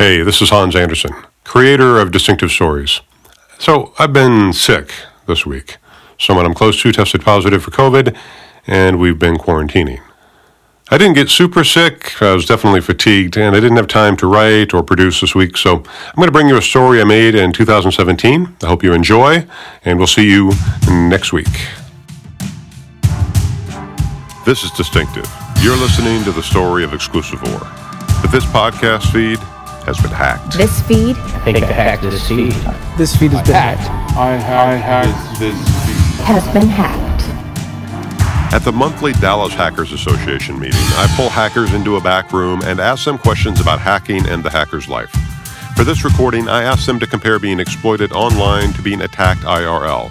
Hey, this is Hans Anderson, creator of Distinctive Stories. So, I've been sick this week. Someone I'm close to tested positive for COVID, and we've been quarantining. I didn't get super sick, I was definitely fatigued, and I didn't have time to write or produce this week, so I'm going to bring you a story I made in 2017. I hope you enjoy, and we'll see you next week. This is Distinctive. You're listening to the story of Exclusive War. But this podcast feed has been hacked. This feed I think I hacked this feed. This feed has been hacked. I hacked this feed. has been hacked. At the monthly Dallas Hackers Association meeting, I pull hackers into a back room and ask them questions about hacking and the hacker's life. For this recording, I asked them to compare being exploited online to being attacked IRL,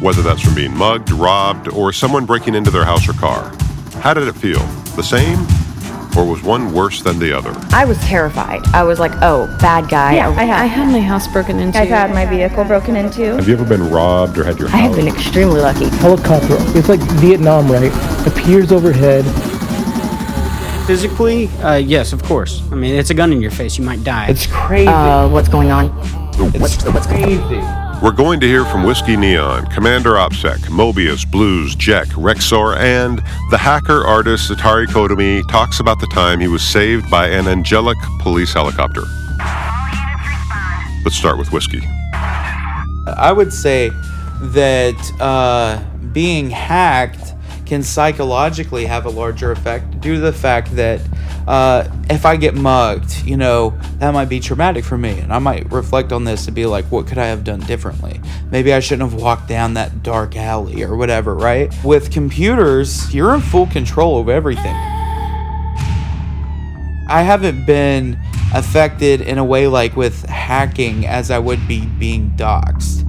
whether that's from being mugged, robbed, or someone breaking into their house or car. How did it feel? The same? Or was one worse than the other? I was terrified. I was like, oh, bad guy. Yeah, I have. I had my house broken into. I've had my vehicle broken into. Have you ever been robbed or had your house? I have been extremely lucky. Helicopter. It's like Vietnam, right? Appears overhead. Physically, uh, yes, of course. I mean, it's a gun in your face. You might die. It's crazy. Uh, what's going on? it's crazy. We're going to hear from Whiskey Neon, Commander OPSEC, Mobius, Blues, Jack, Rexor, and the hacker artist Atari Kotomi talks about the time he was saved by an angelic police helicopter. Let's start with Whiskey. I would say that uh, being hacked can psychologically have a larger effect due to the fact that uh, if I get mugged, you know, that might be traumatic for me. And I might reflect on this and be like, what could I have done differently? Maybe I shouldn't have walked down that dark alley or whatever, right? With computers, you're in full control of everything. I haven't been affected in a way like with hacking as I would be being doxxed.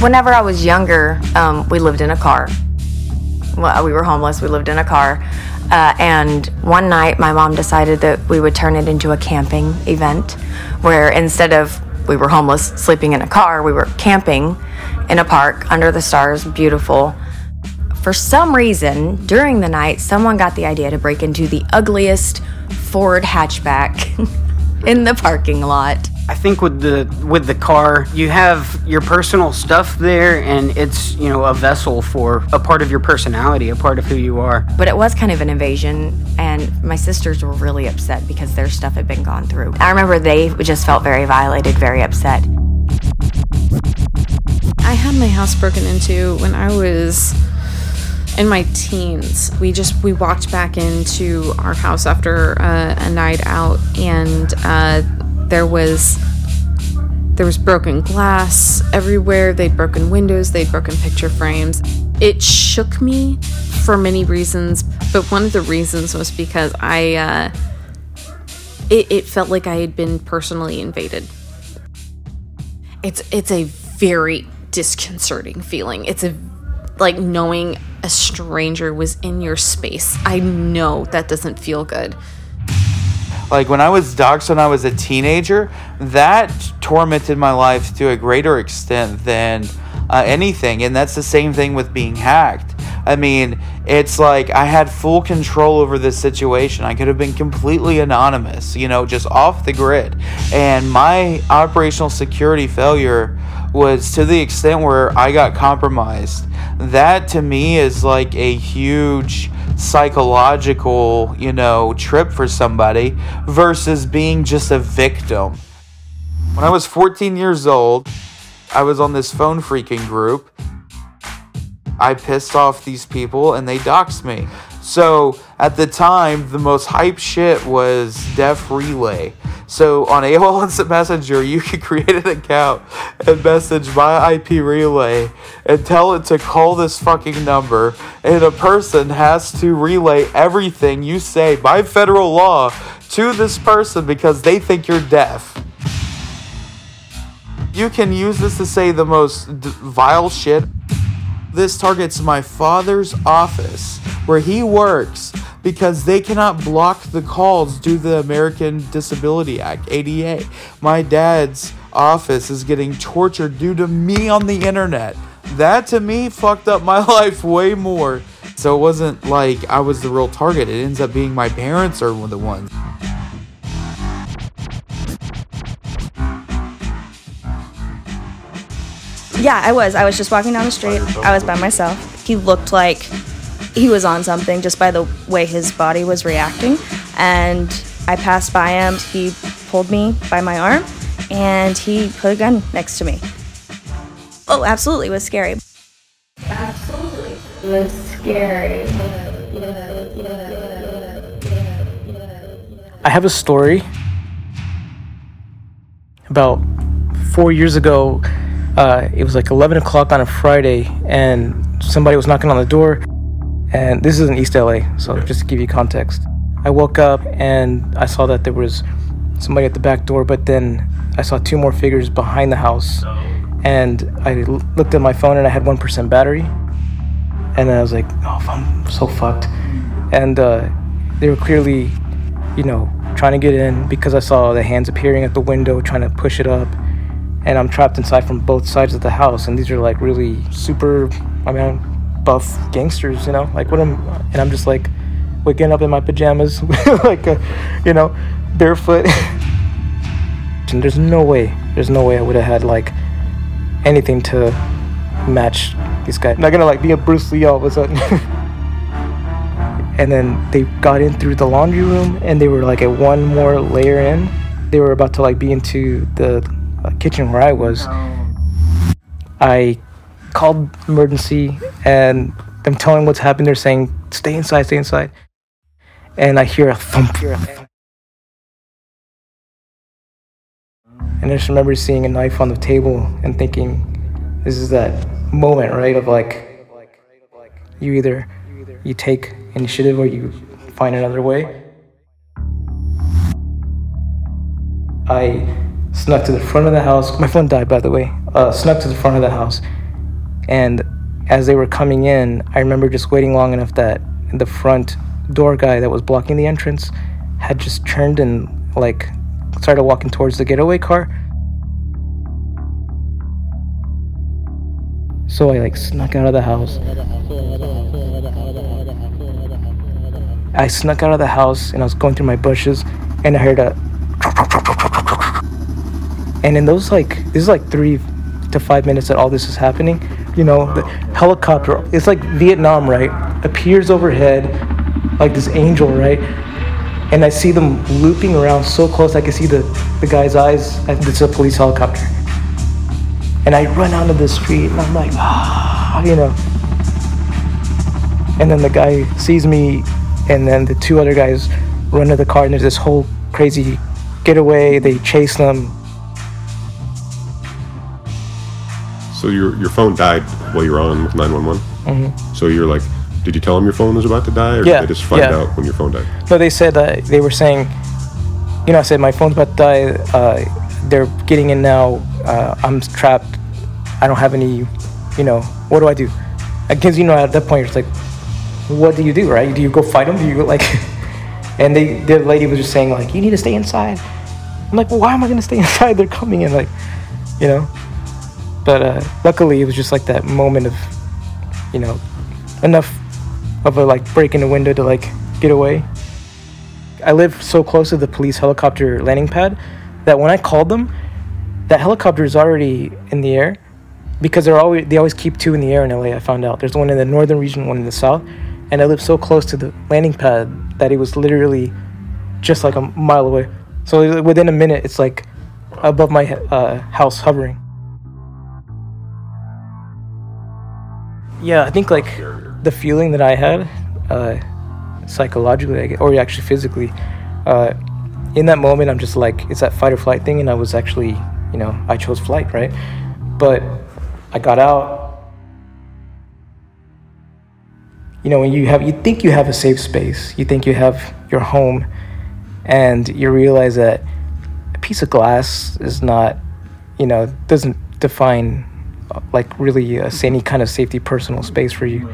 Whenever I was younger, um, we lived in a car. Well, we were homeless. We lived in a car. Uh, and one night, my mom decided that we would turn it into a camping event where instead of we were homeless sleeping in a car, we were camping in a park under the stars, beautiful. For some reason, during the night, someone got the idea to break into the ugliest Ford hatchback in the parking lot. I think with the with the car, you have your personal stuff there, and it's you know a vessel for a part of your personality, a part of who you are. But it was kind of an invasion, and my sisters were really upset because their stuff had been gone through. I remember they just felt very violated, very upset. I had my house broken into when I was in my teens. We just we walked back into our house after uh, a night out, and uh, there was there was broken glass everywhere. They'd broken windows. They'd broken picture frames. It shook me for many reasons, but one of the reasons was because I uh, it, it felt like I had been personally invaded. It's it's a very disconcerting feeling. It's a like knowing a stranger was in your space. I know that doesn't feel good. Like when I was doxxed when I was a teenager, that tormented my life to a greater extent than uh, anything. And that's the same thing with being hacked. I mean, it's like I had full control over this situation. I could have been completely anonymous, you know, just off the grid. And my operational security failure was to the extent where I got compromised. That to me is like a huge psychological, you know, trip for somebody versus being just a victim. When I was 14 years old, I was on this phone phreaking group. I pissed off these people and they doxed me. So at the time, the most hype shit was Def Relay. So on AOL Instant Messenger, you could create an account and message my IP relay and tell it to call this fucking number, and a person has to relay everything you say by federal law to this person because they think you're deaf. You can use this to say the most d- vile shit. This targets my father's office where he works because they cannot block the calls due to the American Disability Act, ADA. My dad's office is getting tortured due to me on the internet. That to me fucked up my life way more. So it wasn't like I was the real target. It ends up being my parents are the ones. Yeah, I was. I was just walking down the street. I was by myself. He looked like he was on something just by the way his body was reacting. And I passed by him. He pulled me by my arm and he put a gun next to me. Oh, absolutely. It was scary. Absolutely. It was scary. I have a story about four years ago. Uh, it was like 11 o'clock on a Friday, and somebody was knocking on the door. And this is in East LA, so just to give you context. I woke up and I saw that there was somebody at the back door, but then I saw two more figures behind the house. And I looked at my phone and I had 1% battery. And I was like, oh, I'm so fucked. And uh, they were clearly, you know, trying to get in because I saw the hands appearing at the window, trying to push it up. And I'm trapped inside from both sides of the house. And these are like really super, I mean, buff gangsters, you know? Like, what am, and I'm just like waking up in my pajamas, like, a, you know, barefoot. and there's no way, there's no way I would have had like anything to match these guys. I'm not gonna like be a Bruce Lee all of a sudden. and then they got in through the laundry room and they were like at one more layer in. They were about to like be into the uh, kitchen where I was. I called emergency and I'm telling what's happened. They're saying, stay inside, stay inside. And I hear a thump. And I just remember seeing a knife on the table and thinking, this is that moment, right? Of like, you either you take initiative or you find another way. I snuck to the front of the house. My phone died, by the way. Uh, snuck to the front of the house, and as they were coming in, I remember just waiting long enough that the front door guy that was blocking the entrance had just turned and like started walking towards the getaway car. So I like snuck out of the house. I snuck out of the house and I was going through my bushes and I heard a and in those like this is like three to five minutes that all this is happening, you know, the helicopter it's like Vietnam, right? Appears overhead like this angel, right? And I see them looping around so close I can see the, the guy's eyes. It's a police helicopter. And I run out of the street and I'm like, ah, you know. And then the guy sees me, and then the two other guys run to the car, and there's this whole crazy getaway. They chase them. So your your phone died while you were on with 911. Mhm. So you're like, did you tell them your phone was about to die, or Yeah, did they just find yeah. out when your phone died? No, they said uh, they were saying, you know, I said my phone's about to die. Uh, they're getting in now. Uh, I'm trapped. I don't have any. You know, what do I do? Because you know, at that point, it's like, what do you do, right? Do you go fight them? Do you go like? and they, the lady was just saying like, you need to stay inside. I'm like, well, why am I gonna stay inside? They're coming in, like, you know. But uh, luckily, it was just like that moment of, you know, enough of a like breaking the window to like get away. I live so close to the police helicopter landing pad that when I called them, that helicopter is already in the air because they're always they always keep two in the air in LA. I found out there's one in the northern region, one in the south, and I live so close to the landing pad that it was literally just like a mile away. So within a minute, it's like above my uh, house hovering. Yeah, I think like the feeling that I had uh, psychologically, I guess, or actually physically, uh, in that moment, I'm just like it's that fight or flight thing, and I was actually, you know, I chose flight, right? But I got out. You know, when you have, you think you have a safe space, you think you have your home, and you realize that a piece of glass is not, you know, doesn't define like really uh, any kind of safety personal space for you.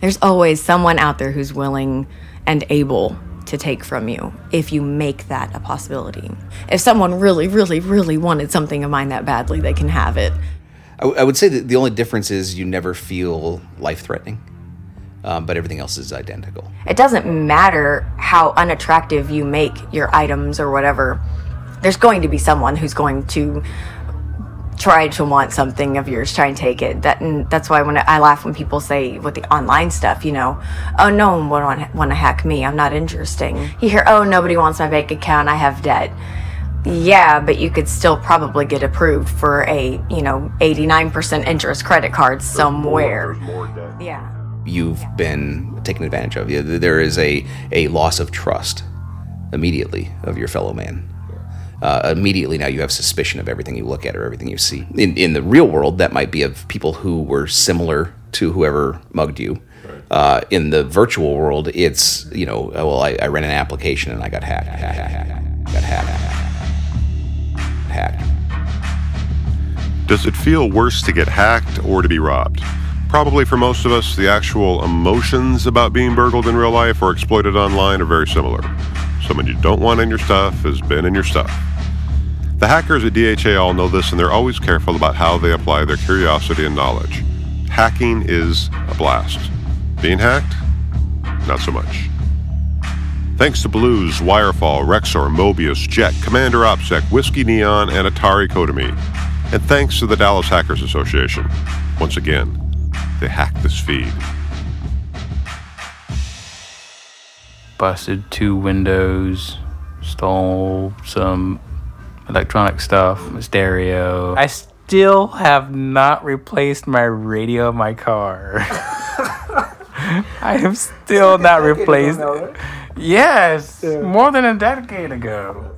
There's always someone out there who's willing and able to take from you if you make that a possibility. If someone really, really, really wanted something of mine that badly, they can have it. I, w- I would say that the only difference is you never feel life threatening, um, but everything else is identical. It doesn't matter how unattractive you make your items or whatever. There's going to be someone who's going to try to want something of yours, try and take it. That and that's why when I laugh when people say with the online stuff, you know, oh no one would want want to hack me. I'm not interesting. You hear, oh nobody wants my bank account. I have debt. Yeah, but you could still probably get approved for a you know 89% interest credit card somewhere. Yeah. You've been taken advantage of. You- There is a, a loss of trust immediately of your fellow man. Uh, immediately now you have suspicion of everything you look at or everything you see. In, in the real world, that might be of people who were similar to whoever mugged you. Uh, in the virtual world, it's, you know, oh, well, I, I ran an application and I got hacked. hacked, hacked, hacked, got hacked. Hacked. Does it feel worse to get hacked or to be robbed? Probably for most of us, the actual emotions about being burgled in real life or exploited online are very similar. Someone you don't want in your stuff has been in your stuff. The hackers at DHA all know this and they're always careful about how they apply their curiosity and knowledge. Hacking is a blast. Being hacked? Not so much. Thanks to Blues, Wirefall, Rexor, Mobius, Jet, Commander OPSEC, Whiskey Neon, and Atari Kodami. And thanks to the Dallas Hackers Association. Once again, they hacked this feed. Busted two windows, stole some electronic stuff, stereo. I still have not replaced my radio in my car. I have still not replaced. Yes, more than a decade ago.